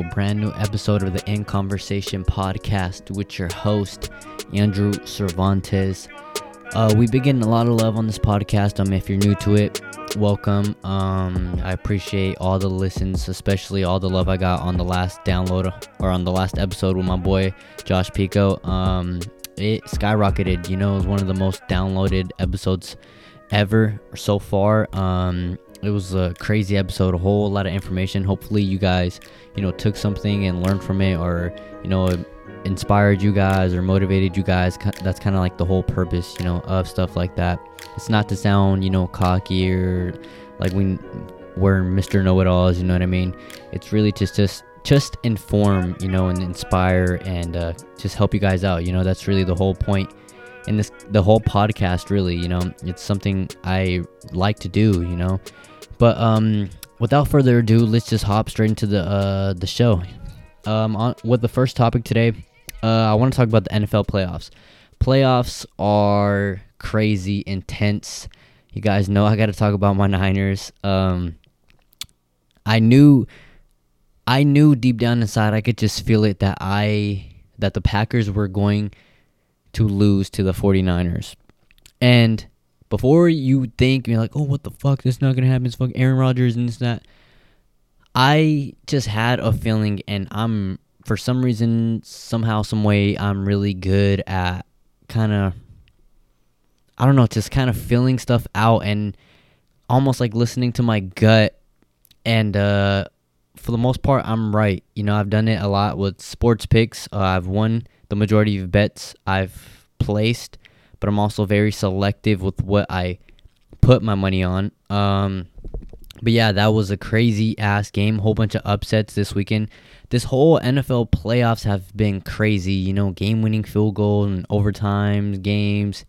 a brand new episode of the In Conversation podcast with your host, Andrew Cervantes. Uh, we've been getting a lot of love on this podcast. Um, if you're new to it, welcome. Um, I appreciate all the listens, especially all the love I got on the last download or on the last episode with my boy Josh Pico. Um, it skyrocketed. You know, it was one of the most downloaded episodes ever so far. Um, it was a crazy episode, a whole lot of information. Hopefully, you guys, you know, took something and learned from it, or you know, inspired you guys or motivated you guys. That's kind of like the whole purpose, you know, of stuff like that. It's not to sound, you know, cocky or like we we're Mr. Know-it-alls. You know what I mean? It's really just just just inform, you know, and inspire and uh, just help you guys out. You know, that's really the whole point in this the whole podcast really you know it's something i like to do you know but um, without further ado, let's just hop straight into the uh, the show. Um, on, with the first topic today, uh, I want to talk about the NFL playoffs. Playoffs are crazy, intense. You guys know I got to talk about my Niners. Um, I knew, I knew deep down inside, I could just feel it that I that the Packers were going to lose to the 49ers. And before you think you're like, oh, what the fuck? This is not gonna happen. It's fucking Aaron Rodgers and this that. I just had a feeling, and I'm for some reason, somehow, some way, I'm really good at kind of, I don't know, just kind of feeling stuff out and almost like listening to my gut. And uh, for the most part, I'm right. You know, I've done it a lot with sports picks. Uh, I've won the majority of bets I've placed but I'm also very selective with what I put my money on. Um, but yeah, that was a crazy ass game. Whole bunch of upsets this weekend. This whole NFL playoffs have been crazy. You know, game winning field goal and overtime games.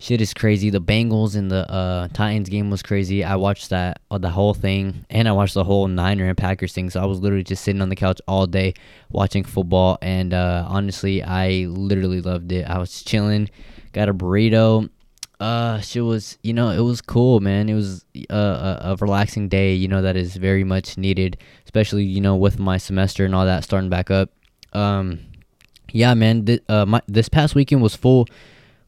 Shit is crazy. The Bengals and the uh, Titans game was crazy. I watched that uh, the whole thing, and I watched the whole Niner and Packers thing. So I was literally just sitting on the couch all day watching football, and uh, honestly, I literally loved it. I was chilling got a burrito. Uh, she was, you know, it was cool, man. It was a, a, a relaxing day, you know, that is very much needed, especially, you know, with my semester and all that starting back up. Um, yeah, man, th- uh, my, this past weekend was full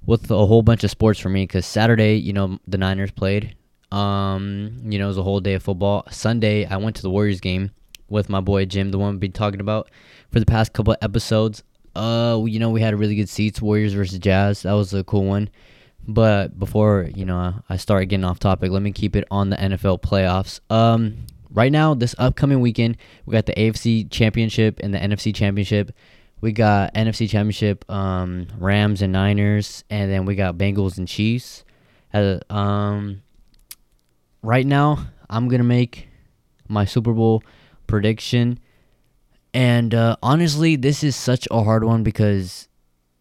with a whole bunch of sports for me because Saturday, you know, the Niners played. Um, you know, it was a whole day of football. Sunday, I went to the Warriors game with my boy Jim, the one we've been talking about for the past couple of episodes. Uh, you know, we had a really good seats. Warriors versus Jazz. That was a cool one. But before you know, I start getting off topic. Let me keep it on the NFL playoffs. Um, right now, this upcoming weekend, we got the AFC Championship and the NFC Championship. We got NFC Championship, um, Rams and Niners, and then we got Bengals and Chiefs. Uh, um, right now, I'm gonna make my Super Bowl prediction and uh, honestly, this is such a hard one because,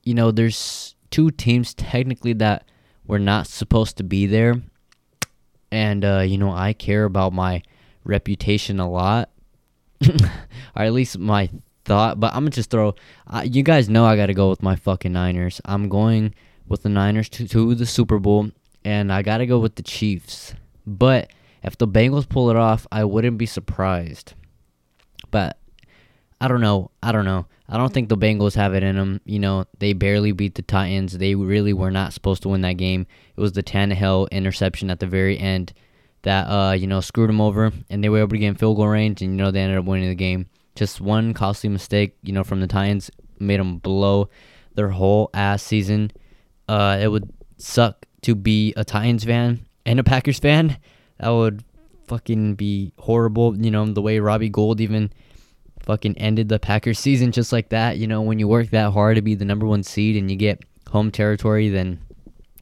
you know, there's two teams technically that were not supposed to be there. And, uh, you know, I care about my reputation a lot, or at least my thought. But I'm to just throw, uh, you guys know I got to go with my fucking Niners. I'm going with the Niners to, to the Super Bowl, and I got to go with the Chiefs. But if the Bengals pull it off, I wouldn't be surprised. But I don't know. I don't know. I don't think the Bengals have it in them. You know, they barely beat the Titans. They really were not supposed to win that game. It was the Tannehill interception at the very end that uh you know screwed them over, and they were able to get in field goal range, and you know they ended up winning the game. Just one costly mistake, you know, from the Titans made them blow their whole ass season. Uh, it would suck to be a Titans fan and a Packers fan. That would fucking be horrible. You know the way Robbie Gould even fucking ended the Packers season just like that. You know, when you work that hard to be the number one seed and you get home territory, then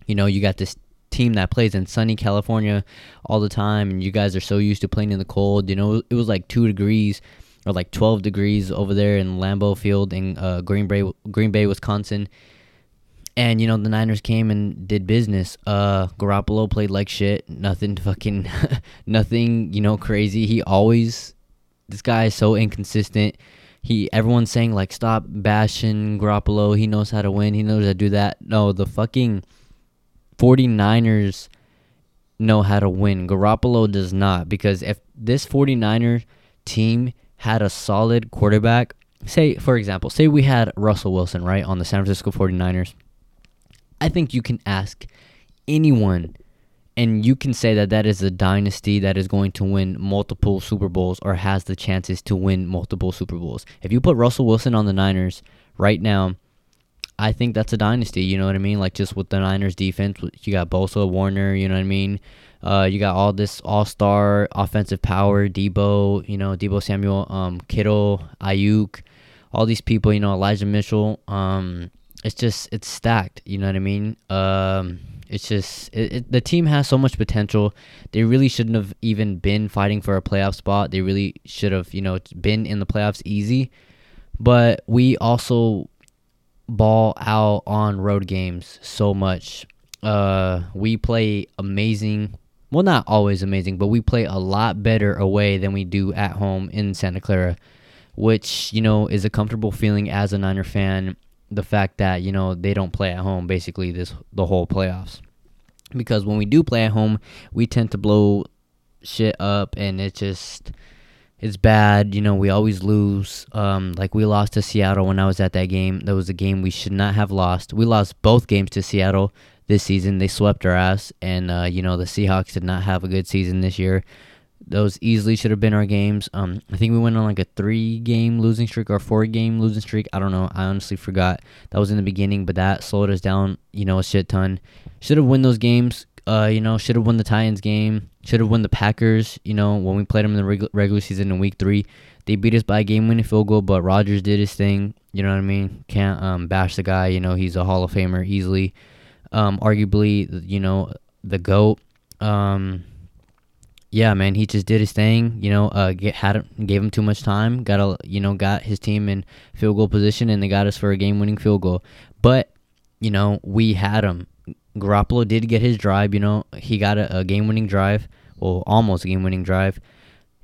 you know you got this team that plays in sunny California all the time, and you guys are so used to playing in the cold. You know, it was like two degrees or like 12 degrees over there in Lambeau Field in uh, Green Bay, Green Bay, Wisconsin. And you know the Niners came and did business. Uh, Garoppolo played like shit. Nothing fucking, nothing. You know, crazy. He always this guy is so inconsistent. He everyone's saying like stop bashing Garoppolo. He knows how to win. He knows how to do that. No, the fucking 49ers know how to win. Garoppolo does not because if this 49er team had a solid quarterback, say for example, say we had Russell Wilson, right, on the San Francisco 49ers, I think you can ask anyone and you can say that that is a dynasty that is going to win multiple Super Bowls or has the chances to win multiple Super Bowls. If you put Russell Wilson on the Niners right now, I think that's a dynasty. You know what I mean? Like just with the Niners defense, you got Bosa, Warner. You know what I mean? Uh, you got all this all-star offensive power, Deebo. You know, Deebo Samuel, um, Kittle, Aiyuk, all these people. You know, Elijah Mitchell. Um, it's just it's stacked. You know what I mean? Um, it's just it, it, the team has so much potential. They really shouldn't have even been fighting for a playoff spot. They really should have, you know, been in the playoffs easy. But we also ball out on road games so much. Uh, we play amazing. Well, not always amazing, but we play a lot better away than we do at home in Santa Clara, which you know is a comfortable feeling as a Niner fan. The fact that you know they don't play at home basically this the whole playoffs, because when we do play at home, we tend to blow shit up, and it just it's bad. You know, we always lose. Um, like we lost to Seattle when I was at that game. That was a game we should not have lost. We lost both games to Seattle this season. They swept our ass, and uh, you know the Seahawks did not have a good season this year. Those easily should have been our games. Um, I think we went on like a three-game losing streak or four-game losing streak. I don't know. I honestly forgot. That was in the beginning, but that slowed us down. You know, a shit ton. Should have won those games. Uh, you know, should have won the Titans game. Should have won the Packers. You know, when we played them in the reg- regular season in Week Three, they beat us by a game-winning field goal. But Rodgers did his thing. You know what I mean? Can't um, bash the guy. You know, he's a Hall of Famer easily. Um, arguably, you know, the goat. Um, yeah, man, he just did his thing. You know, uh, get, had gave him too much time. Got a, you know, got his team in field goal position, and they got us for a game-winning field goal. But you know, we had him. Garoppolo did get his drive. You know, he got a, a game-winning drive, well, almost a game-winning drive,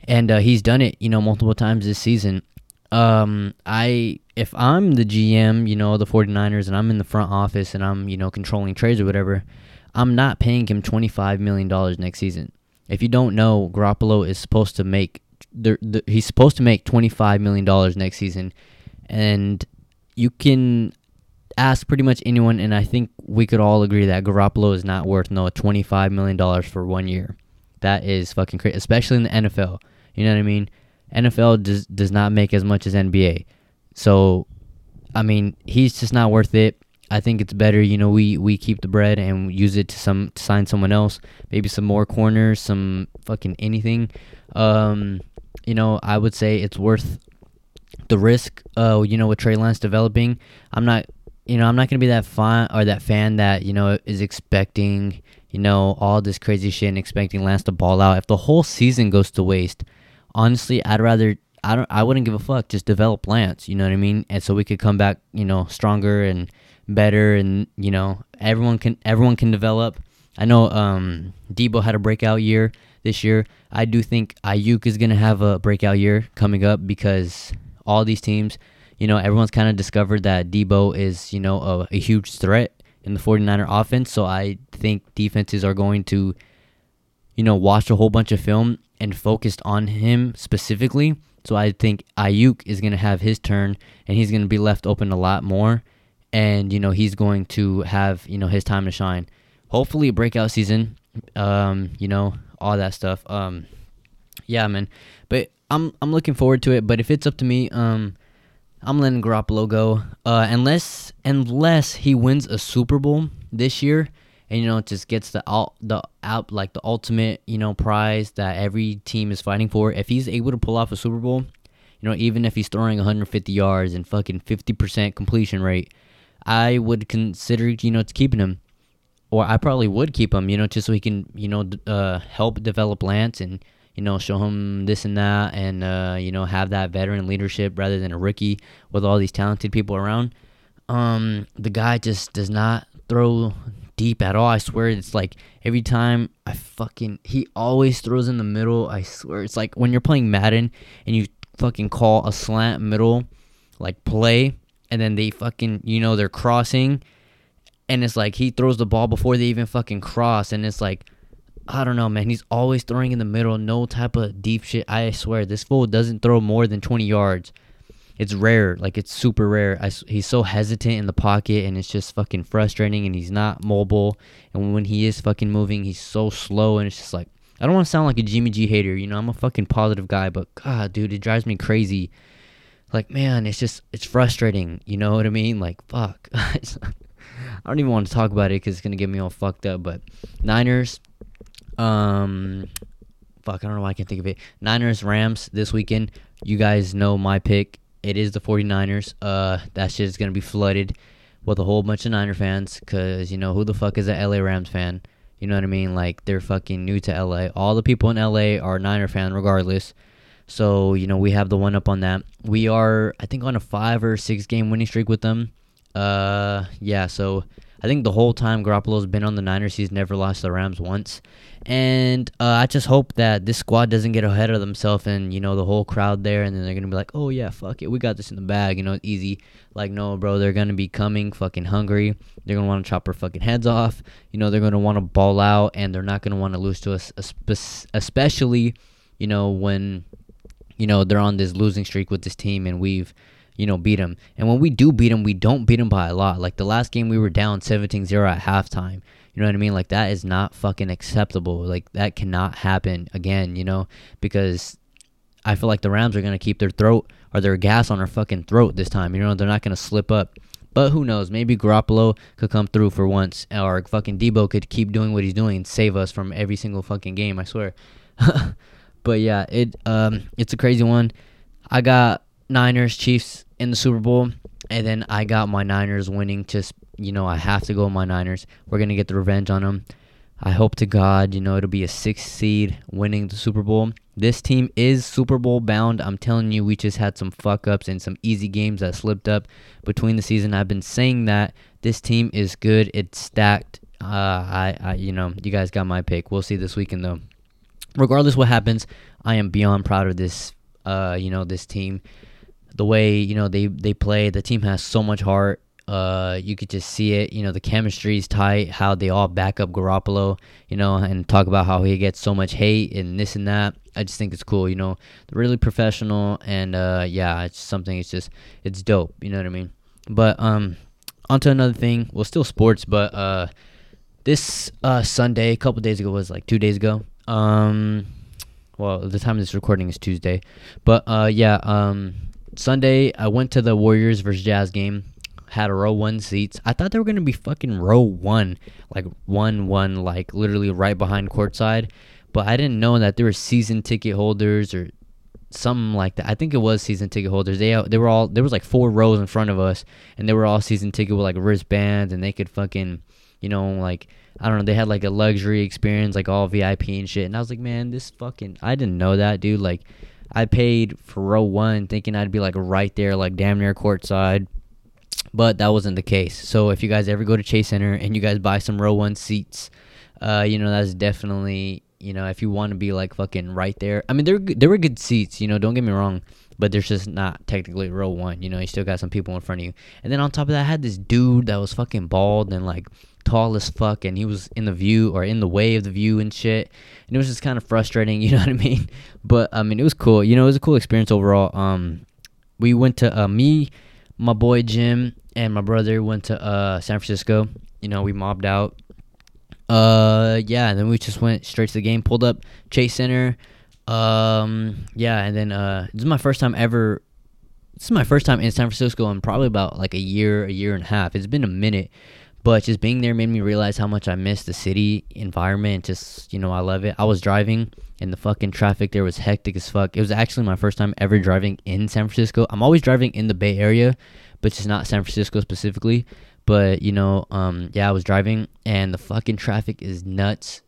and uh, he's done it. You know, multiple times this season. Um, I if I'm the GM, you know, the 49ers, and I'm in the front office and I'm, you know, controlling trades or whatever, I'm not paying him $25 million next season. If you don't know, Garoppolo is supposed to make, the, the, he's supposed to make $25 million next season. And you can ask pretty much anyone, and I think we could all agree that Garoppolo is not worth no $25 million for one year. That is fucking crazy, especially in the NFL. You know what I mean? NFL does, does not make as much as NBA. So, I mean, he's just not worth it. I think it's better, you know, we, we keep the bread and use it to some to sign someone else, maybe some more corners, some fucking anything. Um, you know, I would say it's worth the risk. Uh, you know, with Trey Lance developing, I'm not, you know, I'm not gonna be that fan or that fan that you know is expecting, you know, all this crazy shit and expecting Lance to ball out. If the whole season goes to waste, honestly, I'd rather I don't I wouldn't give a fuck. Just develop Lance, you know what I mean? And so we could come back, you know, stronger and better and, you know, everyone can everyone can develop. I know um Deebo had a breakout year this year. I do think Aiyuk is gonna have a breakout year coming up because all these teams, you know, everyone's kind of discovered that Deebo is, you know, a, a huge threat in the 49er offense. So I think defenses are going to, you know, watch a whole bunch of film and focused on him specifically so I think Aiyuk is going to have his turn and he's going to be left open a lot more. And, you know, he's going to have, you know, his time to shine. Hopefully a breakout season, um, you know, all that stuff. Um, yeah, man. But I'm I'm looking forward to it. But if it's up to me, um, I'm letting Garoppolo go. Uh, unless unless he wins a Super Bowl this year, and you know just gets the out the out like the ultimate you know prize that every team is fighting for. If he's able to pull off a Super Bowl, you know even if he's throwing 150 yards and fucking 50% completion rate, I would consider you know to keeping him, or I probably would keep him. You know just so he can you know uh, help develop Lance and you know show him this and that and uh, you know have that veteran leadership rather than a rookie with all these talented people around. Um, the guy just does not throw deep at all. I swear it's like every time I fucking he always throws in the middle. I swear it's like when you're playing Madden and you fucking call a slant middle like play and then they fucking you know they're crossing and it's like he throws the ball before they even fucking cross and it's like I don't know, man. He's always throwing in the middle, no type of deep shit. I swear, this fool doesn't throw more than 20 yards. It's rare, like it's super rare. I, he's so hesitant in the pocket, and it's just fucking frustrating. And he's not mobile. And when he is fucking moving, he's so slow, and it's just like I don't want to sound like a Jimmy G hater. You know, I'm a fucking positive guy, but God, dude, it drives me crazy. Like, man, it's just it's frustrating. You know what I mean? Like, fuck. I don't even want to talk about it because it's gonna get me all fucked up. But Niners, um, fuck, I don't know why I can't think of it. Niners Rams this weekend. You guys know my pick. It is the 49ers. Uh, that shit is gonna be flooded with a whole bunch of Niner fans. Cause you know who the fuck is a LA Rams fan? You know what I mean? Like they're fucking new to LA. All the people in LA are Niner fan regardless. So you know we have the one up on that. We are I think on a five or six game winning streak with them. Uh, yeah. So I think the whole time Garoppolo's been on the Niners, he's never lost the Rams once. And uh, I just hope that this squad doesn't get ahead of themselves and, you know, the whole crowd there. And then they're going to be like, oh, yeah, fuck it. We got this in the bag. You know, easy. Like, no, bro, they're going to be coming fucking hungry. They're going to want to chop our fucking heads off. You know, they're going to want to ball out and they're not going to want to lose to us, especially, you know, when, you know, they're on this losing streak with this team and we've you know, beat them. And when we do beat them, we don't beat them by a lot. Like the last game, we were down 17 0 at halftime. You know what I mean? Like that is not fucking acceptable. Like that cannot happen again, you know, because I feel like the Rams are going to keep their throat or their gas on their fucking throat this time. You know, they're not going to slip up. But who knows? Maybe Garoppolo could come through for once, or fucking Deebo could keep doing what he's doing and save us from every single fucking game. I swear. but yeah, it um, it's a crazy one. I got Niners, Chiefs in the Super Bowl, and then I got my Niners winning. Just you know, I have to go with my Niners. We're gonna get the revenge on them. I hope to God, you know, it'll be a six seed winning the Super Bowl. This team is Super Bowl bound. I'm telling you, we just had some fuck ups and some easy games that slipped up between the season. I've been saying that this team is good. It's stacked. Uh, I, I, you know, you guys got my pick. We'll see this weekend though. Regardless what happens, I am beyond proud of this. Uh, you know, this team the way you know they they play. The team has so much heart. Uh, you could just see it. You know, the chemistry is tight. How they all back up Garoppolo. You know, and talk about how he gets so much hate and this and that. I just think it's cool. You know, really professional, and uh, yeah, it's something. It's just it's dope. You know what I mean? But um, onto another thing. Well, still sports, but uh, this uh Sunday, a couple days ago was like two days ago. Um, well, the time of this recording is Tuesday, but uh, yeah, um Sunday, I went to the Warriors versus Jazz game. Had a row one seats. I thought they were gonna be fucking row one, like one one, like literally right behind courtside. But I didn't know that there were season ticket holders or something like that. I think it was season ticket holders. They they were all there was like four rows in front of us, and they were all season ticket with like wristbands, and they could fucking, you know, like I don't know. They had like a luxury experience, like all VIP and shit. And I was like, man, this fucking I didn't know that, dude. Like I paid for row one thinking I'd be like right there, like damn near courtside. But that wasn't the case. So if you guys ever go to Chase Center and you guys buy some row one seats, uh, you know, that's definitely, you know, if you want to be like fucking right there. I mean, there, there were good seats, you know, don't get me wrong but there's just not technically row one. You know, you still got some people in front of you. And then on top of that, I had this dude that was fucking bald and like tall as fuck, and he was in the view or in the way of the view and shit. And it was just kind of frustrating. You know what I mean? But I mean, it was cool. You know, it was a cool experience overall. Um, we went to uh, me, my boy Jim, and my brother went to uh San Francisco. You know, we mobbed out. Uh, yeah, and then we just went straight to the game. Pulled up Chase Center um, yeah, and then uh, this is my first time ever. This is my first time in San Francisco in probably about like a year, a year and a half. It's been a minute, but just being there made me realize how much I miss the city environment. Just you know, I love it. I was driving and the fucking traffic there was hectic as fuck. It was actually my first time ever driving in San Francisco. I'm always driving in the Bay Area, but just not San Francisco specifically. But you know, um, yeah, I was driving and the fucking traffic is nuts.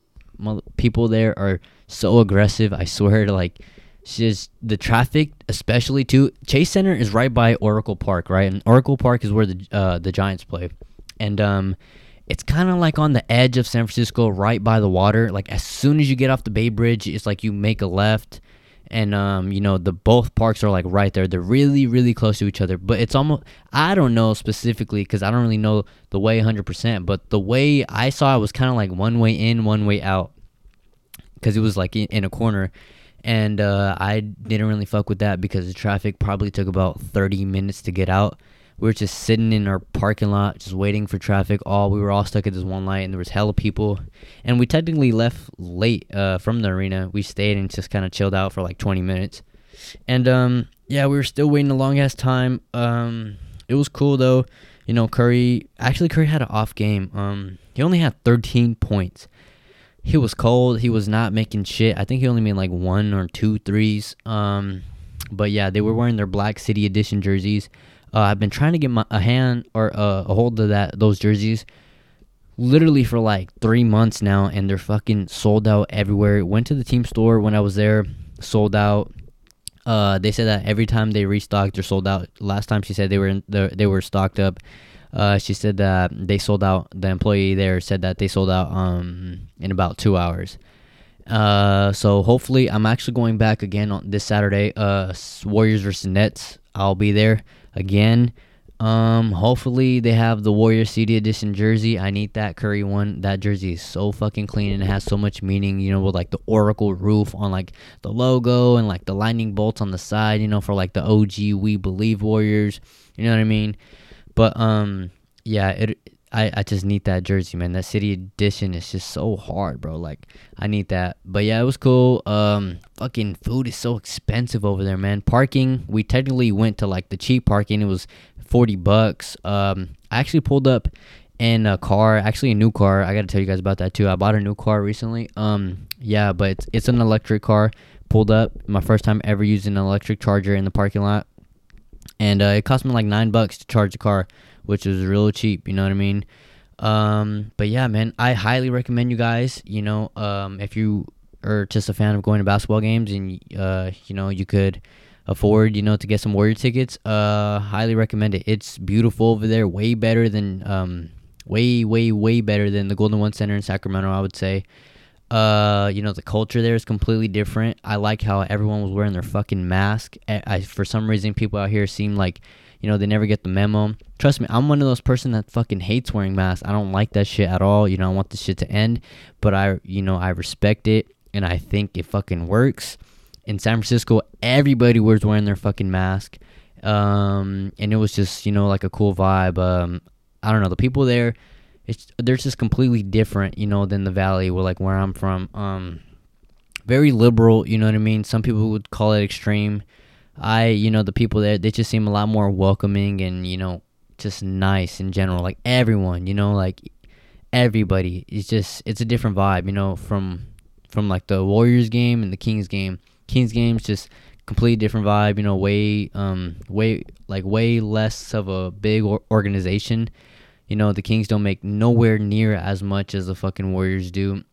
People there are so aggressive. I swear to like just the traffic, especially too. Chase Center is right by Oracle Park, right? And Oracle Park is where the uh, the Giants play, and um, it's kind of like on the edge of San Francisco, right by the water. Like as soon as you get off the Bay Bridge, it's like you make a left, and um, you know the both parks are like right there. They're really really close to each other, but it's almost I don't know specifically because I don't really know the way 100%, but the way I saw it was kind of like one way in, one way out because it was like in, in a corner, and uh, I didn't really fuck with that because the traffic probably took about 30 minutes to get out. We were just sitting in our parking lot, just waiting for traffic. All we were all stuck at this one light, and there was hella people. And we technically left late uh, from the arena. We stayed and just kind of chilled out for like 20 minutes. And um, yeah, we were still waiting a long ass time. Um, it was cool though. You know, Curry actually Curry had an off game. Um, he only had 13 points. He was cold. He was not making shit. I think he only made like one or two threes. Um, but yeah, they were wearing their Black City Edition jerseys. Uh, I've been trying to get my, a hand or uh, a hold of that those jerseys literally for like three months now, and they're fucking sold out everywhere. Went to the team store when I was there, sold out. Uh, they said that every time they restocked, they're sold out. Last time she said they were in, they were stocked up. Uh, she said that they sold out. The employee there said that they sold out um in about two hours. Uh, so hopefully I'm actually going back again on this Saturday. Uh, Warriors versus Nets. I'll be there again. Um, hopefully they have the Warrior City Edition jersey. I need that Curry one. That jersey is so fucking clean and it has so much meaning. You know, with like the Oracle roof on like the logo and like the lightning bolts on the side. You know, for like the OG We Believe Warriors. You know what I mean? But um, yeah, it. I, I just need that jersey, man. That city edition is just so hard, bro. Like I need that. But yeah, it was cool. Um, fucking food is so expensive over there, man. Parking, we technically went to like the cheap parking. It was 40 bucks. Um, I actually pulled up in a car, actually a new car. I got to tell you guys about that too. I bought a new car recently. Um, yeah, but it's, it's an electric car. Pulled up, my first time ever using an electric charger in the parking lot, and uh, it cost me like nine bucks to charge the car, which is real cheap. You know what I mean? Um, but yeah, man, I highly recommend you guys. You know, um, if you are just a fan of going to basketball games and uh, you know, you could afford, you know, to get some Warrior tickets, uh, highly recommend it. It's beautiful over there, way better than, um, way, way, way better than the Golden One Center in Sacramento, I would say. Uh, you know, the culture there is completely different. I like how everyone was wearing their fucking mask. I, I for some reason, people out here seem like, you know, they never get the memo. Trust me, I'm one of those person that fucking hates wearing masks. I don't like that shit at all. You know, I want this shit to end, but I, you know, I respect it and I think it fucking works in San Francisco, everybody was wearing their fucking mask. Um, and it was just, you know, like a cool vibe. Um, I don't know, the people there, it's they're just completely different, you know, than the valley where like where I'm from. Um, very liberal, you know what I mean? Some people would call it extreme. I, you know, the people there, they just seem a lot more welcoming and, you know, just nice in general. Like everyone, you know, like everybody. It's just it's a different vibe, you know, from from like the Warriors game and the Kings game Kings games just completely different vibe. You know, way um way like way less of a big or- organization. You know, the Kings don't make nowhere near as much as the fucking Warriors do,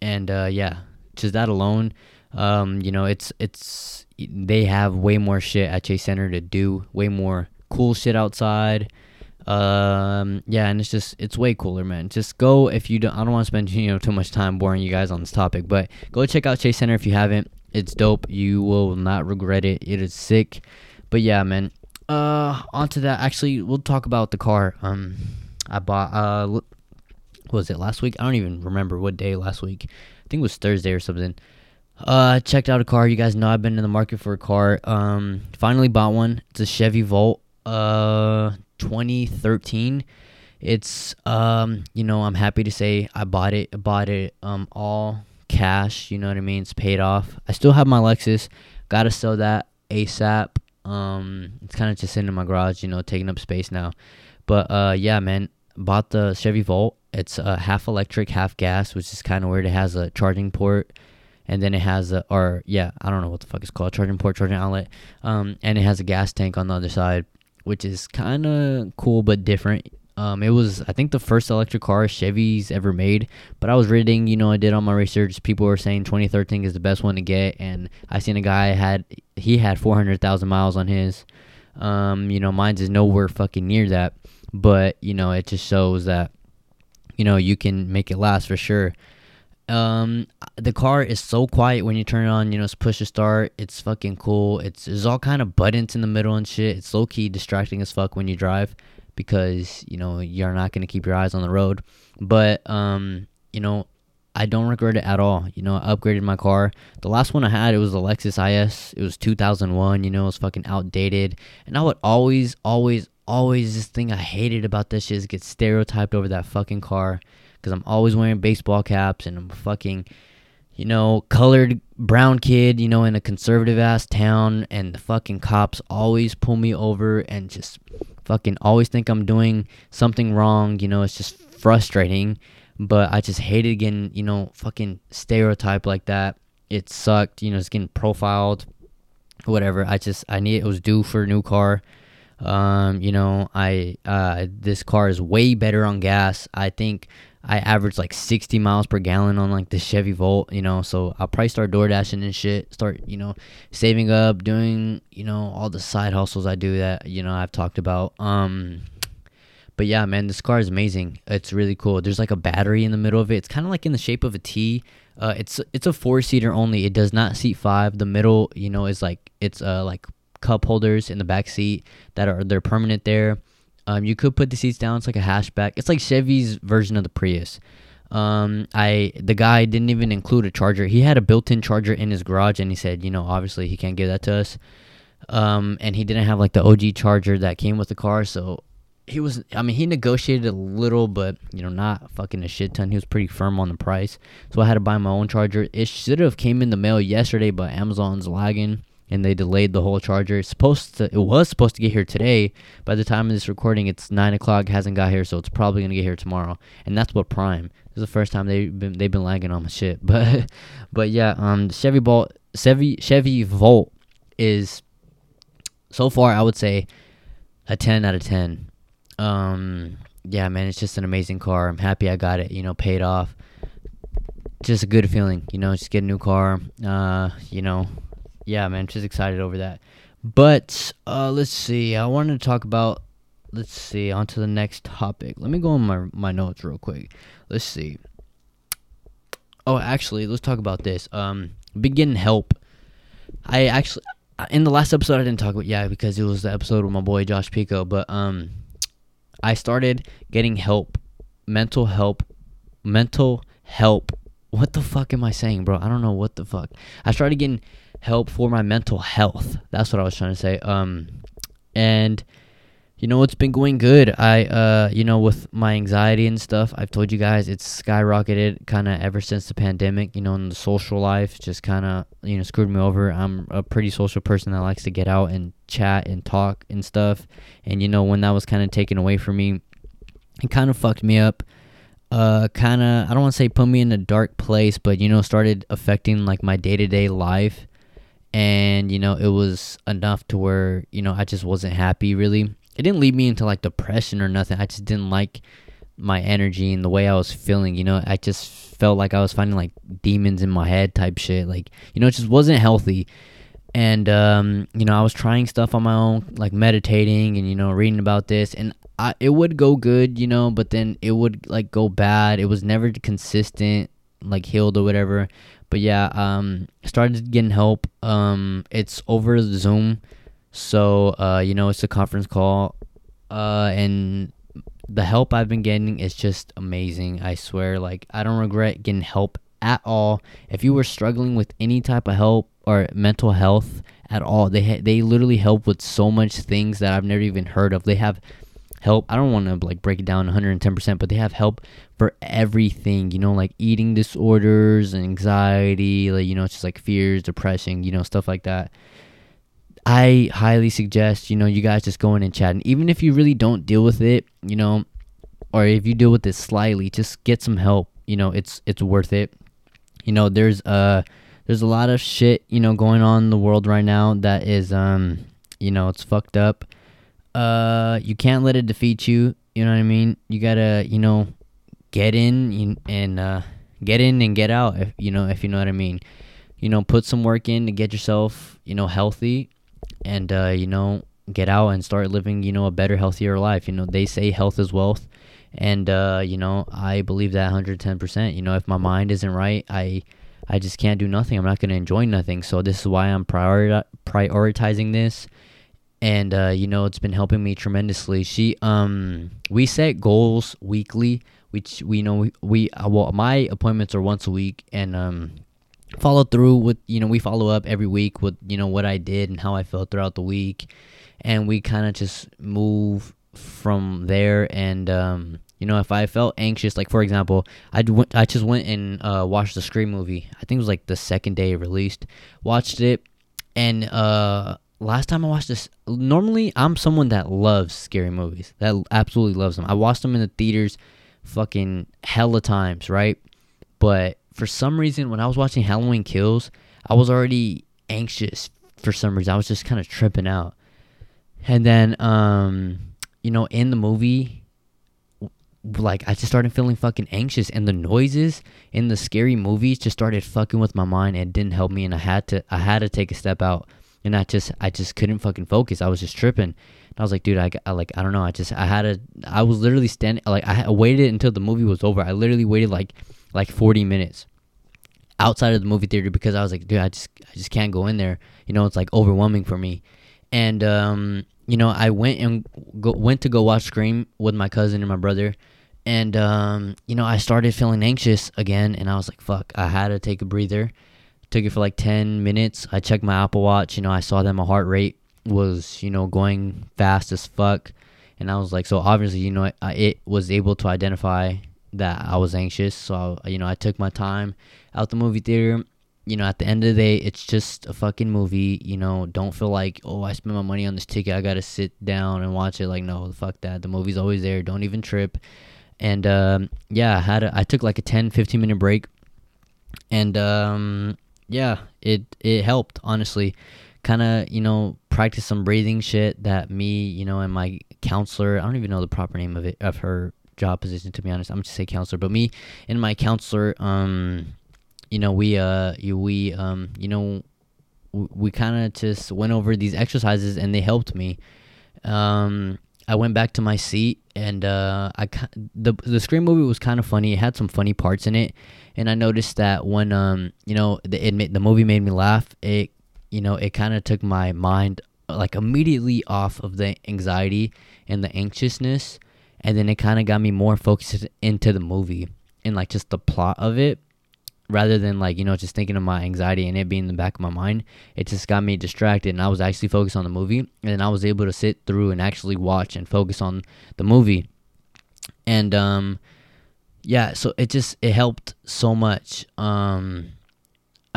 and uh, yeah, just that alone. Um, you know, it's it's they have way more shit at Chase Center to do, way more cool shit outside. Um, yeah, and it's just it's way cooler, man. Just go if you don't. I don't want to spend you know too much time boring you guys on this topic, but go check out Chase Center if you haven't. It's dope. You will not regret it. It is sick. But yeah, man. Uh, onto that. Actually, we'll talk about the car. Um, I bought. Uh, was it last week? I don't even remember what day last week. I think it was Thursday or something. Uh, checked out a car. You guys know I've been in the market for a car. Um, finally bought one. It's a Chevy Volt. Uh, 2013. It's um, you know, I'm happy to say I bought it. Bought it um all cash. You know what I mean? It's paid off. I still have my Lexus. Gotta sell that ASAP. Um, it's kind of just sitting in my garage, you know, taking up space now. But uh, yeah, man, bought the Chevy Volt. It's uh, half electric, half gas, which is kind of weird. It has a charging port, and then it has a, or yeah, I don't know what the fuck it's called, charging port, charging outlet. Um, and it has a gas tank on the other side, which is kind of cool but different. Um, it was I think the first electric car Chevy's ever made. But I was reading, you know, I did all my research. People were saying 2013 is the best one to get, and I seen a guy had he had 400,000 miles on his. Um, you know, mine's is nowhere fucking near that, but you know, it just shows that you know you can make it last for sure. Um, the car is so quiet when you turn it on. You know, it's push to start. It's fucking cool. It's there's all kind of buttons in the middle and shit. It's low key distracting as fuck when you drive because you know you're not going to keep your eyes on the road but um you know I don't regret it at all. You know, I upgraded my car. The last one I had, it was the Lexus IS. It was 2001. You know, it was fucking outdated. And I would always, always, always this thing I hated about this shit is get stereotyped over that fucking car because I'm always wearing baseball caps and I'm fucking, you know, colored brown kid, you know, in a conservative ass town, and the fucking cops always pull me over and just fucking always think I'm doing something wrong. You know, it's just frustrating, but I just hated getting, you know, fucking stereotyped like that. It sucked, you know, it's getting profiled, whatever. I just, I need, it was due for a new car. Um, you know, I, uh, this car is way better on gas. I think I average like 60 miles per gallon on like the Chevy Volt, you know. So I'll probably start door dashing and shit. Start, you know, saving up, doing, you know, all the side hustles I do that, you know, I've talked about. Um, but yeah, man, this car is amazing. It's really cool. There's like a battery in the middle of it. It's kind of like in the shape of a T. Uh, it's it's a four seater only. It does not seat five. The middle, you know, is like it's uh like cup holders in the back seat that are they're permanent there. Um, you could put the seats down. It's like a hatchback. It's like Chevy's version of the Prius. Um, I the guy didn't even include a charger. He had a built-in charger in his garage, and he said, you know, obviously he can't give that to us. Um, and he didn't have like the OG charger that came with the car, so he was. I mean, he negotiated a little, but you know, not fucking a shit ton. He was pretty firm on the price, so I had to buy my own charger. It should have came in the mail yesterday, but Amazon's lagging and they delayed the whole charger. It's supposed to, it was supposed to get here today. By the time of this recording, it's nine o'clock. Hasn't got here, so it's probably gonna get here tomorrow. And that's what Prime. This is the first time they've been they've been lagging on my shit. But but yeah, um, Chevy Bolt, Chevy Chevy Volt is so far I would say a ten out of ten. Um, yeah, man, it's just an amazing car. I'm happy I got it. You know, paid off. Just a good feeling, you know. Just get a new car. Uh, you know, yeah, man, just excited over that. But uh, let's see. I wanted to talk about. Let's see. On to the next topic. Let me go on my my notes real quick. Let's see. Oh, actually, let's talk about this. Um, begin help. I actually in the last episode I didn't talk about yeah because it was the episode with my boy Josh Pico, but um, I started getting help, mental help, mental help. What the fuck am I saying, bro? I don't know what the fuck. I started getting help for my mental health. That's what I was trying to say. Um, and you know it's been going good. I uh, you know, with my anxiety and stuff, I've told you guys it's skyrocketed kind of ever since the pandemic. You know, in the social life, just kind of you know screwed me over. I'm a pretty social person that likes to get out and chat and talk and stuff. And you know, when that was kind of taken away from me, it kind of fucked me up uh kind of i don't want to say put me in a dark place but you know started affecting like my day-to-day life and you know it was enough to where you know I just wasn't happy really. It didn't lead me into like depression or nothing. I just didn't like my energy and the way I was feeling. You know, I just felt like I was finding like demons in my head type shit. Like you know, it just wasn't healthy. And um, you know, I was trying stuff on my own, like meditating and you know reading about this, and I, it would go good, you know, but then it would like go bad. It was never consistent, like healed or whatever. But yeah, um, started getting help. Um, it's over Zoom, so uh, you know, it's a conference call, uh, and the help I've been getting is just amazing. I swear, like I don't regret getting help at all. If you were struggling with any type of help or mental health at all, they ha- they literally help with so much things that I've never even heard of. They have help. I don't want to like break it down 110%, but they have help for everything, you know, like eating disorders, and anxiety, like you know, it's just like fears, depression, you know, stuff like that. I highly suggest, you know, you guys just go in and chat. And even if you really don't deal with it, you know, or if you deal with it slightly, just get some help. You know, it's it's worth it. You know, there's uh there's a lot of shit, you know, going on in the world right now that is um, you know, it's fucked up uh, you can't let it defeat you. You know what I mean? You gotta, you know, get in and uh, get in and get out. If you know, if you know what I mean. You know, put some work in to get yourself, you know, healthy, and uh, you know, get out and start living, you know, a better, healthier life. You know, they say health is wealth, and uh, you know, I believe that 110%. You know, if my mind isn't right, I I just can't do nothing. I'm not gonna enjoy nothing. So this is why I'm priori- prioritizing this and uh, you know it's been helping me tremendously. She um we set goals weekly which we know we, we uh, well my appointments are once a week and um follow through with you know we follow up every week with you know what I did and how I felt throughout the week. And we kind of just move from there and um you know if I felt anxious like for example I went I just went and uh, watched the Scream movie. I think it was like the second day it released. Watched it and uh last time I watched this normally I'm someone that loves scary movies that absolutely loves them I watched them in the theaters fucking hella times right but for some reason when I was watching Halloween Kills, I was already anxious for some reason. I was just kind of tripping out. And then um you know, in the movie like I just started feeling fucking anxious and the noises in the scary movies just started fucking with my mind and didn't help me and I had to I had to take a step out and I just I just couldn't fucking focus. I was just tripping. And I was like, dude, I, I like I don't know. I just I had a I was literally standing like I waited until the movie was over. I literally waited like like 40 minutes outside of the movie theater because I was like, dude, I just I just can't go in there. You know, it's like overwhelming for me. And um, you know, I went and go, went to go watch Scream with my cousin and my brother. And um, you know, I started feeling anxious again and I was like, fuck, I had to take a breather. Took it for like 10 minutes. I checked my Apple Watch, you know, I saw that my heart rate was, you know, going fast as fuck. And I was like, so obviously, you know, it, it was able to identify that I was anxious. So, I, you know, I took my time out the movie theater. You know, at the end of the day, it's just a fucking movie. You know, don't feel like, oh, I spent my money on this ticket. I got to sit down and watch it. Like, no, fuck that. The movie's always there. Don't even trip. And um, yeah, I had a, I took like a 10, 15 minute break. And um, yeah, it, it helped, honestly. Kind of, you know, practice some breathing shit that me, you know, and my counselor, I don't even know the proper name of it, of her job position to be honest. I'm just say counselor, but me and my counselor, um, you know, we uh, we um, you know, we, we kind of just went over these exercises and they helped me. Um, I went back to my seat and uh, I the the Scream movie was kind of funny. It had some funny parts in it, and I noticed that when um, you know, the it the movie made me laugh. It you know, it kind of took my mind like immediately off of the anxiety and the anxiousness and then it kind of got me more focused into the movie and like just the plot of it rather than like you know just thinking of my anxiety and it being in the back of my mind it just got me distracted and i was actually focused on the movie and i was able to sit through and actually watch and focus on the movie. And um yeah so it just it helped so much um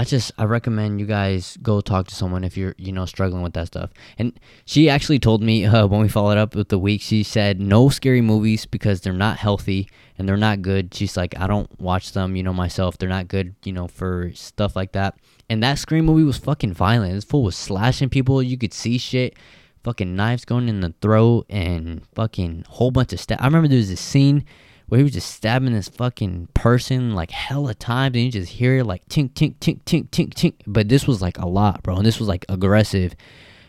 I just I recommend you guys go talk to someone if you're you know struggling with that stuff. And she actually told me uh, when we followed up with the week, she said no scary movies because they're not healthy and they're not good. She's like I don't watch them, you know myself. They're not good, you know, for stuff like that. And that scream movie was fucking violent. This fool was slashing people. You could see shit. Fucking knives going in the throat and fucking whole bunch of stuff. I remember there was this scene where he was just stabbing this fucking person like hella times and you just hear like tink tink tink tink tink tink. But this was like a lot bro and this was like aggressive.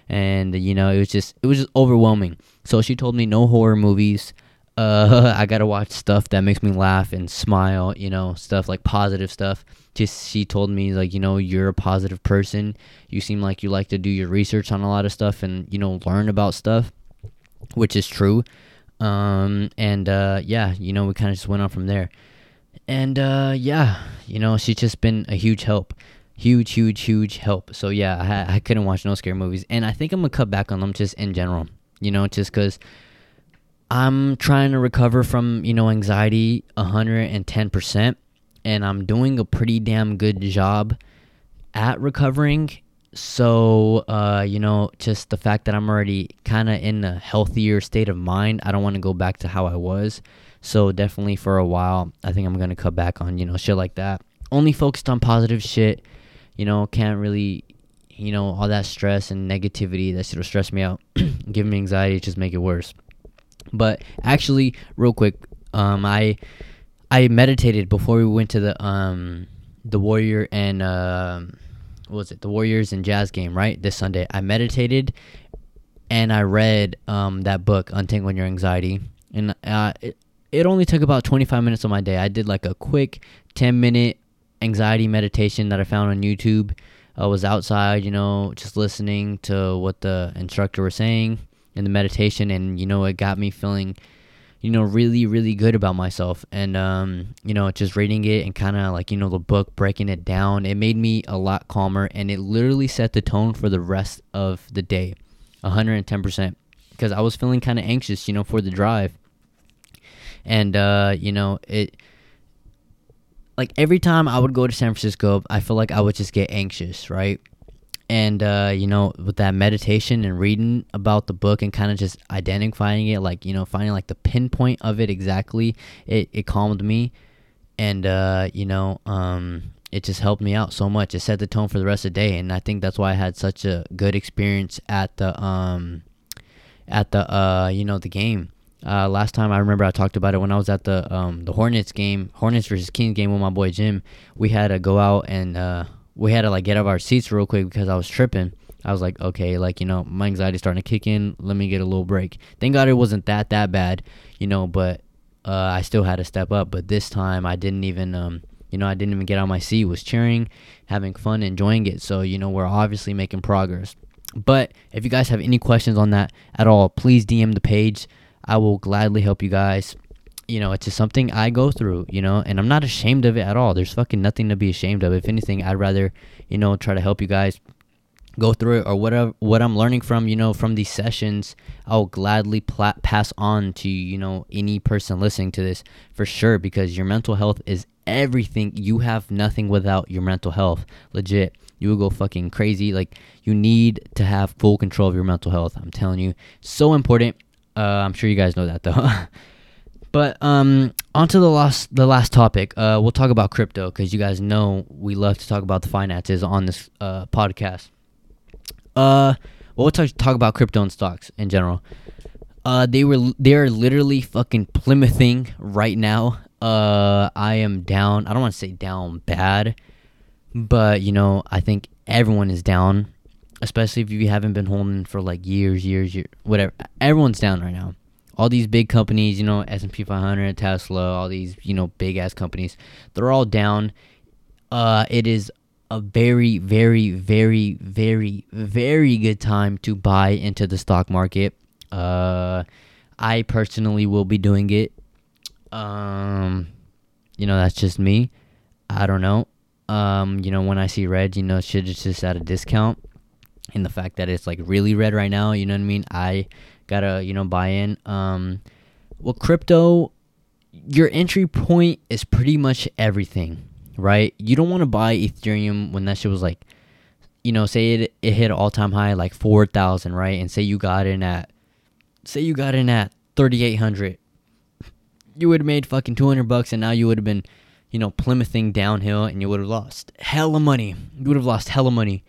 And you know it was just it was just overwhelming. So she told me no horror movies. Uh i gotta watch stuff that makes me laugh and smile you know stuff like positive stuff. Just she told me like you know you're a positive person. You seem like you like to do your research on a lot of stuff and you know learn about stuff which is true um, and uh, yeah, you know, we kind of just went on from there. And uh, yeah, you know, she's just been a huge help. Huge, huge, huge help. So yeah, I, I couldn't watch no scary movies. And I think I'm going to cut back on them just in general, you know, just because I'm trying to recover from, you know, anxiety 110%. And I'm doing a pretty damn good job at recovering so uh, you know just the fact that i'm already kind of in a healthier state of mind i don't want to go back to how i was. So definitely for a while i think i'm gonna cut back on you know shit like that. Only focused on positive shit you know can't really you know all that stress and negativity that shit'll stress me out give me anxiety just make it worse. But actually real quick um i i meditated before we went to the um the warrior and um uh, was it the Warriors and Jazz game right this Sunday. I meditated and I read um, that book Untangling Your Anxiety, and uh, it, it only took about 25 minutes of my day. I did like a quick 10 minute anxiety meditation that I found on YouTube. I was outside, you know, just listening to what the instructor was saying in the meditation, and you know, it got me feeling, you know, really, really good about myself. And, um, you know, just reading it and kind of like, you know, the book, breaking it down, it made me a lot calmer and it literally set the tone for the rest of the day 110%. Because I was feeling kind of anxious, you know, for the drive. And, uh, you know, it, like every time I would go to San Francisco, I feel like I would just get anxious, right? And uh, you know with that meditation and reading about the book and kind of just identifying it like you know finding like the pinpoint of it exactly it, it calmed me. And uh, you know um, it just helped me out so much. It set the tone for the rest of the day and i think that's why i had such a good experience at the um at the uh you know the game. Uh, last time I remember I talked about it when I was at the um, the Hornets game, Hornets versus Kings game with my boy Jim. We had to go out and uh, we had to like get out of our seats real quick because I was tripping. I was like, okay, like you know, my anxiety starting to kick in. Let me get a little break. Thank God it wasn't that that bad, you know. But uh, I still had to step up. But this time I didn't even, um, you know, I didn't even get out my seat. Was cheering, having fun, enjoying it. So you know, we're obviously making progress. But if you guys have any questions on that at all, please DM the page. I will gladly help you guys you know, it's just something I go through, you know, and I'm not ashamed of it at all. There's fucking nothing to be ashamed of. If anything, I'd rather, you know, try to help you guys go through it or whatever what I'm learning from, you know, from these sessions, I'll gladly pass on to, you know, any person listening to this for sure because your mental health is everything. You have nothing without your mental health. Legit. You will go fucking crazy. Like you need to have full control of your mental health. I'm telling you. So important. Uh, I'm sure you guys know that though. But um, onto the last the last topic. Uh, we'll talk about crypto because you guys know we love to talk about the finances on this uh, podcast. Uh, well, we'll talk, talk about crypto and stocks in general. Uh, they were they are literally fucking plymouthing right now. Uh, I am down. I don't want to say down bad, but you know I think everyone is down, especially if you haven't been holding for like years, years, years, whatever. Everyone's down right now all these big companies, you know, S&P 500, Tesla, all these, you know, big ass companies, they're all down. Uh, it is a very, very, very, very, very good time to buy into the stock market. Uh, I personally will be doing it. Um, you know, that's just me. I don't know. Um, you know, when I see red, you know, shit is just at a discount. And the fact that it's like really red right now, you know what I mean? I gotta you know buy in. Um, well, crypto, your entry point is pretty much everything, right? You don't want to buy Ethereum when that shit was like, you know, say it it hit all time high like four thousand, right? And say you got in at, say you got in at thirty eight hundred, you would have made fucking two hundred bucks, and now you would have been, you know, plymouthing downhill, and you would have lost hella money. You would have lost hella money.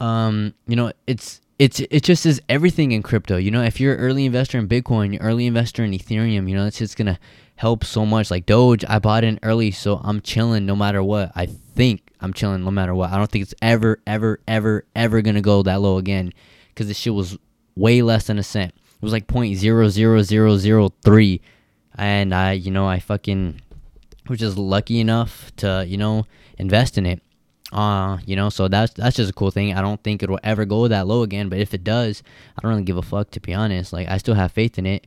Um, you know, it's it's it just is everything in crypto. You know, if you're an early investor in Bitcoin, early investor in Ethereum, you know, it's just gonna help so much. Like Doge, I bought in early, so I'm chilling no matter what. I think I'm chilling no matter what. I don't think it's ever, ever, ever, ever gonna go that low again, because this shit was way less than a cent. It was like point zero zero zero zero three, and I, you know, I fucking was just lucky enough to, you know, invest in it. Uh, you know, so that's that's just a cool thing. I don't think it will ever go that low again, but if it does, I don't really give a fuck to be honest. Like I still have faith in it.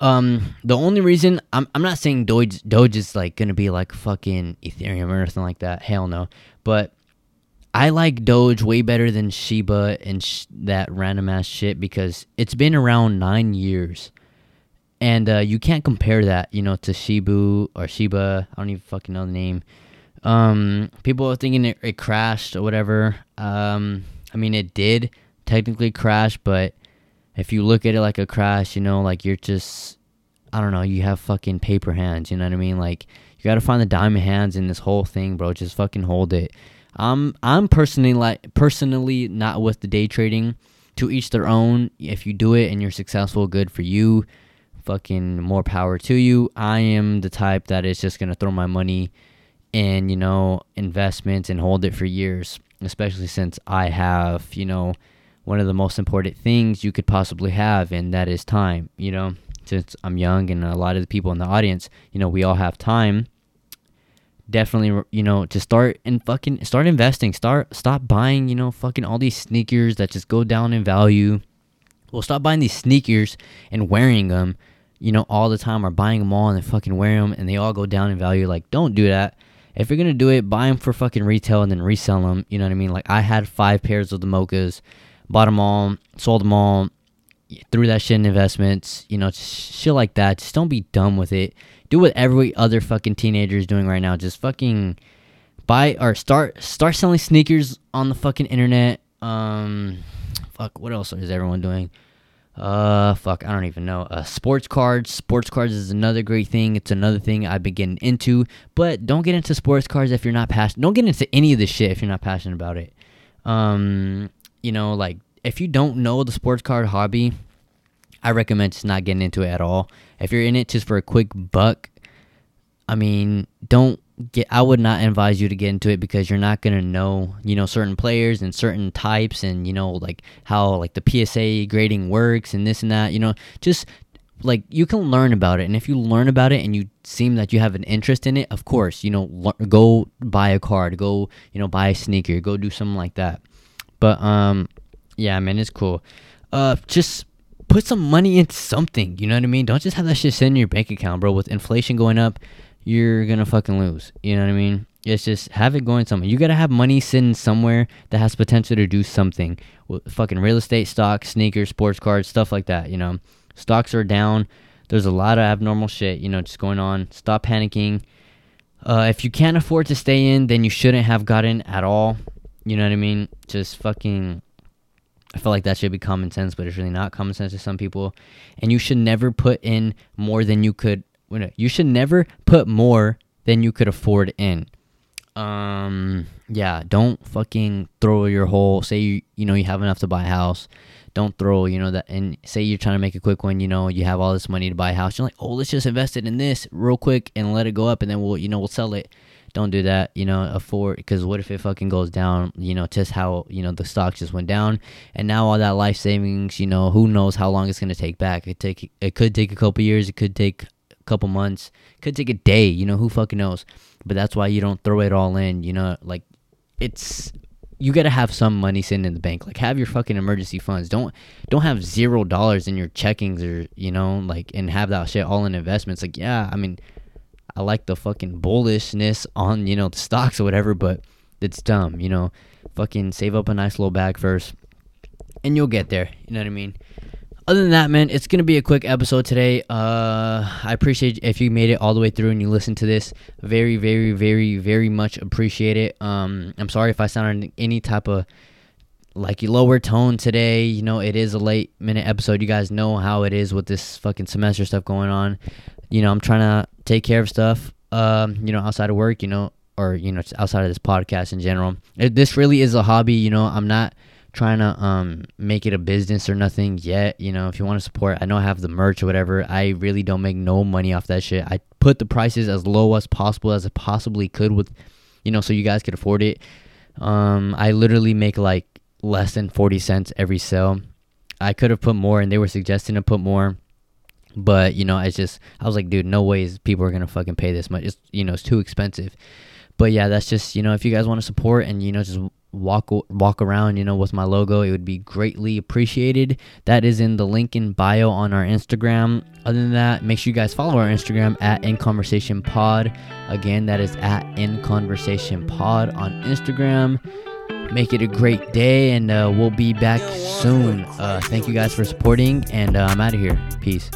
Um, the only reason I'm I'm not saying Doge Doge is like gonna be like fucking Ethereum or anything like that. Hell no. But I like Doge way better than Shiba and sh- that random ass shit because it's been around nine years, and uh, you can't compare that, you know, to Shibu or Shiba. I don't even fucking know the name. Um, people are thinking it, it crashed or whatever. Um, I mean, it did technically crash, but if you look at it like a crash, you know, like you're just, I don't know, you have fucking paper hands. You know what I mean? Like you got to find the diamond hands in this whole thing, bro. Just fucking hold it. I'm I'm personally like personally not with the day trading. To each their own. If you do it and you're successful, good for you. Fucking more power to you. I am the type that is just gonna throw my money in you know investments and hold it for years especially since i have you know one of the most important things you could possibly have and that is time you know since i'm young and a lot of the people in the audience you know we all have time definitely you know to start and fucking start investing start stop buying you know fucking all these sneakers that just go down in value well stop buying these sneakers and wearing them you know, all the time or buying them all and they fucking wear them and they all go down in value. Like, don't do that. If you're gonna do it, buy them for fucking retail and then resell them. You know what I mean? Like, I had five pairs of the mochas, bought them all, sold them all, threw that shit in investments. You know, shit like that. Just don't be dumb with it. Do what every other fucking teenager is doing right now. Just fucking buy or start start selling sneakers on the fucking internet. Um, fuck. What else is everyone doing? Uh, fuck, I don't even know. Uh, sports cards. Sports cards is another great thing. It's another thing I've been getting into. But don't get into sports cards if you're not passionate. Don't get into any of this shit if you're not passionate about it. Um, you know, like if you don't know the sports card hobby, I recommend just not getting into it at all. If you're in it just for a quick buck, I mean, don't get I would not advise you to get into it because you're not going to know, you know, certain players and certain types and you know like how like the PSA grading works and this and that, you know, just like you can learn about it and if you learn about it and you seem that you have an interest in it, of course, you know, go buy a card, go, you know, buy a sneaker, go do something like that. But um yeah, man, it's cool. Uh just put some money into something, you know what I mean? Don't just have that shit sitting in your bank account, bro. With inflation going up, you're gonna fucking lose. You know what I mean? It's just have it going somewhere. You gotta have money sitting somewhere that has potential to do something. Fucking real estate, stocks, sneakers, sports cards, stuff like that. You know, stocks are down. There's a lot of abnormal shit. You know, just going on. Stop panicking. Uh, if you can't afford to stay in, then you shouldn't have gotten at all. You know what I mean? Just fucking. I feel like that should be common sense, but it's really not common sense to some people. And you should never put in more than you could you should never put more than you could afford in. Um, yeah, don't fucking throw your whole. Say you you know you have enough to buy a house. Don't throw you know that and say you're trying to make a quick one. You know you have all this money to buy a house. You're like, oh, let's just invest it in this real quick and let it go up, and then we'll you know we'll sell it. Don't do that. You know, afford because what if it fucking goes down? You know, just how you know the stock just went down, and now all that life savings. You know, who knows how long it's gonna take back? It take it could take a couple years. It could take couple months, could take a day, you know, who fucking knows. But that's why you don't throw it all in, you know, like it's you gotta have some money sitting in the bank. Like have your fucking emergency funds. Don't don't have zero dollars in your checkings or you know, like and have that shit all in investments. Like, yeah, I mean I like the fucking bullishness on, you know, the stocks or whatever, but it's dumb, you know. Fucking save up a nice little bag first. And you'll get there. You know what I mean? Other than that, man, it's gonna be a quick episode today. Uh, I appreciate if you made it all the way through and you listened to this. Very, very, very, very much appreciate it. Um, I'm sorry if I sounded any type of like lower tone today. You know, it is a late minute episode. You guys know how it is with this fucking semester stuff going on. You know, I'm trying to take care of stuff. Um, you know, outside of work. You know, or you know, outside of this podcast in general. It, this really is a hobby. You know, I'm not trying to um make it a business or nothing yet. You know, if you want to support, I I have the merch or whatever. I really don't make no money off that shit. I put the prices as low as possible as I possibly could with, you know, so you guys could afford it. Um, I literally make like less than forty cents every sale. I could have put more, and they were suggesting to put more. But you know, it's just I was like, dude, no ways people are gonna fucking pay this much. It's you know, it's too expensive. But yeah, that's just you know, if you guys want to support and you know, just walk walk around you know with my logo it would be greatly appreciated. That is in the link in bio on our instagram. Other than that make sure you guys follow our instagram at in conversation pod. Again that is at in conversation pod on instagram. Make it a great day and uh, we'll be back soon. Uh, thank you guys for supporting and uh, i'm out of here. Peace